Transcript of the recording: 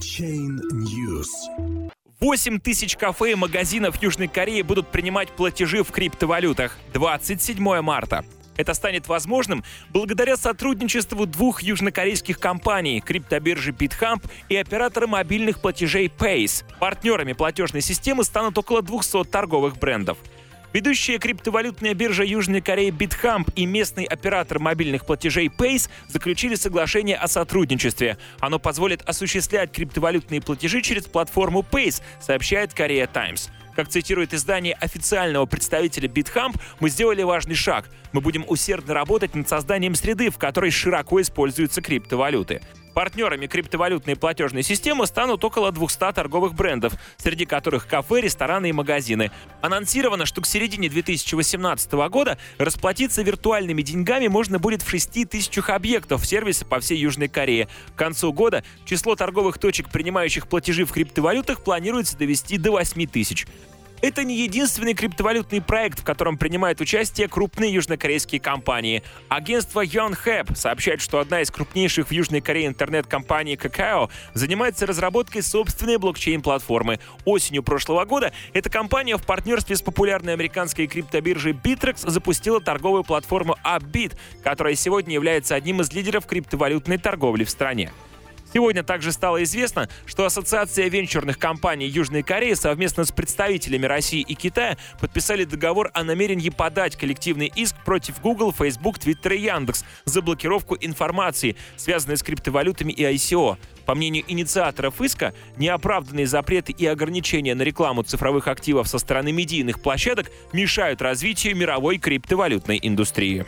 Chain News. 8 тысяч кафе и магазинов Южной Кореи будут принимать платежи в криптовалютах 27 марта. Это станет возможным благодаря сотрудничеству двух южнокорейских компаний – криптобиржи BitHump и оператора мобильных платежей Pace. Партнерами платежной системы станут около 200 торговых брендов. Ведущая криптовалютная биржа Южной Кореи BitHump и местный оператор мобильных платежей Pace заключили соглашение о сотрудничестве. Оно позволит осуществлять криптовалютные платежи через платформу Pace, сообщает Korea Times. Как цитирует издание официального представителя BitHump, мы сделали важный шаг. Мы будем усердно работать над созданием среды, в которой широко используются криптовалюты. Партнерами криптовалютной платежной системы станут около 200 торговых брендов, среди которых кафе, рестораны и магазины. Анонсировано, что к середине 2018 года расплатиться виртуальными деньгами можно будет в 6 тысячах объектов сервиса по всей Южной Корее. К концу года число торговых точек, принимающих платежи в криптовалютах, планируется довести до 8 тысяч. Это не единственный криптовалютный проект, в котором принимают участие крупные южнокорейские компании. Агентство Yonhap сообщает, что одна из крупнейших в Южной Корее интернет-компаний Kakao занимается разработкой собственной блокчейн-платформы. Осенью прошлого года эта компания в партнерстве с популярной американской криптобиржей Bittrex запустила торговую платформу Upbit, которая сегодня является одним из лидеров криптовалютной торговли в стране. Сегодня также стало известно, что Ассоциация венчурных компаний Южной Кореи совместно с представителями России и Китая подписали договор о намерении подать коллективный иск против Google, Facebook, Twitter и Яндекс за блокировку информации, связанной с криптовалютами и ICO. По мнению инициаторов иска, неоправданные запреты и ограничения на рекламу цифровых активов со стороны медийных площадок мешают развитию мировой криптовалютной индустрии.